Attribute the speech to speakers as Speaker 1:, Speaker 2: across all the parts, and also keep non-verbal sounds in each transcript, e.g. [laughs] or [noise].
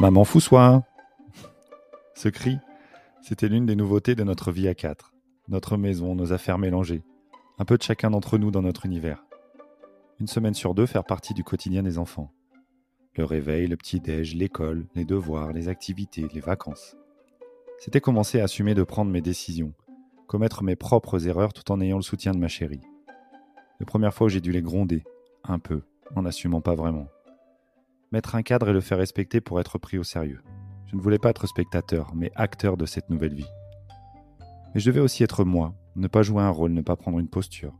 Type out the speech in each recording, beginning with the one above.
Speaker 1: Maman fous-soi Ce cri, c'était l'une des nouveautés de notre vie à quatre. Notre maison, nos affaires mélangées. Un peu de chacun d'entre nous dans notre univers. Une semaine sur deux faire partie du quotidien des enfants. Le réveil, le petit-déj, l'école, les devoirs, les activités, les vacances. C'était commencer à assumer de prendre mes décisions, commettre mes propres erreurs tout en ayant le soutien de ma chérie. La première fois où j'ai dû les gronder, un peu, en n'assumant pas vraiment. Mettre un cadre et le faire respecter pour être pris au sérieux. Je ne voulais pas être spectateur, mais acteur de cette nouvelle vie. Mais je devais aussi être moi, ne pas jouer un rôle, ne pas prendre une posture.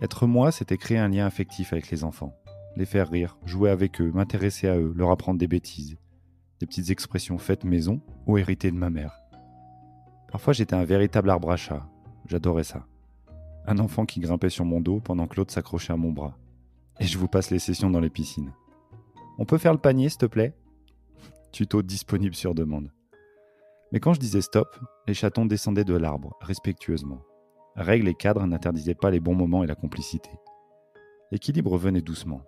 Speaker 1: Être moi, c'était créer un lien affectif avec les enfants, les faire rire, jouer avec eux, m'intéresser à eux, leur apprendre des bêtises, des petites expressions faites maison ou héritées de ma mère. Parfois j'étais un véritable arbre à chat, j'adorais ça un enfant qui grimpait sur mon dos pendant que l'autre s'accrochait à mon bras. Et je vous passe les sessions dans les piscines. On peut faire le panier, s'il te plaît? Tuto disponible sur demande. Mais quand je disais stop, les chatons descendaient de l'arbre, respectueusement. Règles et cadres n'interdisaient pas les bons moments et la complicité. L'équilibre venait doucement.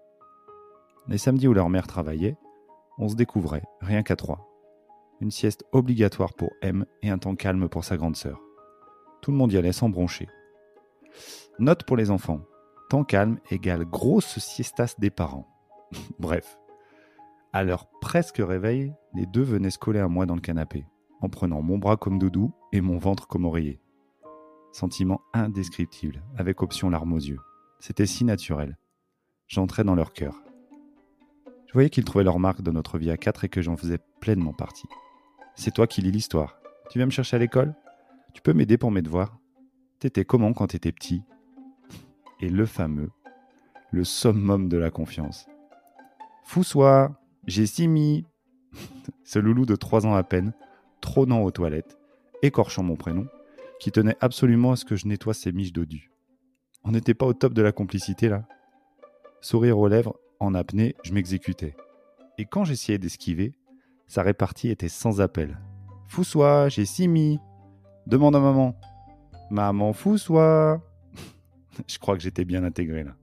Speaker 1: Les samedis où leur mère travaillait, on se découvrait, rien qu'à trois. Une sieste obligatoire pour M et un temps calme pour sa grande sœur. Tout le monde y allait sans broncher. Note pour les enfants. Temps calme égale grosse siestas des parents. [laughs] Bref. À leur presque réveil, les deux venaient se coller à moi dans le canapé, en prenant mon bras comme doudou et mon ventre comme oreiller. Sentiment indescriptible, avec option larmes aux yeux. C'était si naturel. J'entrais dans leur cœur. Je voyais qu'ils trouvaient leur marque dans notre vie à quatre et que j'en faisais pleinement partie. C'est toi qui lis l'histoire. Tu viens me chercher à l'école? Tu peux m'aider pour mes devoirs? T'étais comment quand t'étais petit? Et le fameux, le summum de la confiance. Fous-soi, j'ai Simi. Ce loulou de trois ans à peine, trônant aux toilettes, écorchant mon prénom, qui tenait absolument à ce que je nettoie ses miches dodues. On n'était pas au top de la complicité là Sourire aux lèvres, en apnée, je m'exécutais. Et quand j'essayais d'esquiver, sa répartie était sans appel. Fous-soi, j'ai Simi. Demande à maman. Maman fou soit. [laughs] Je crois que j'étais bien intégré là.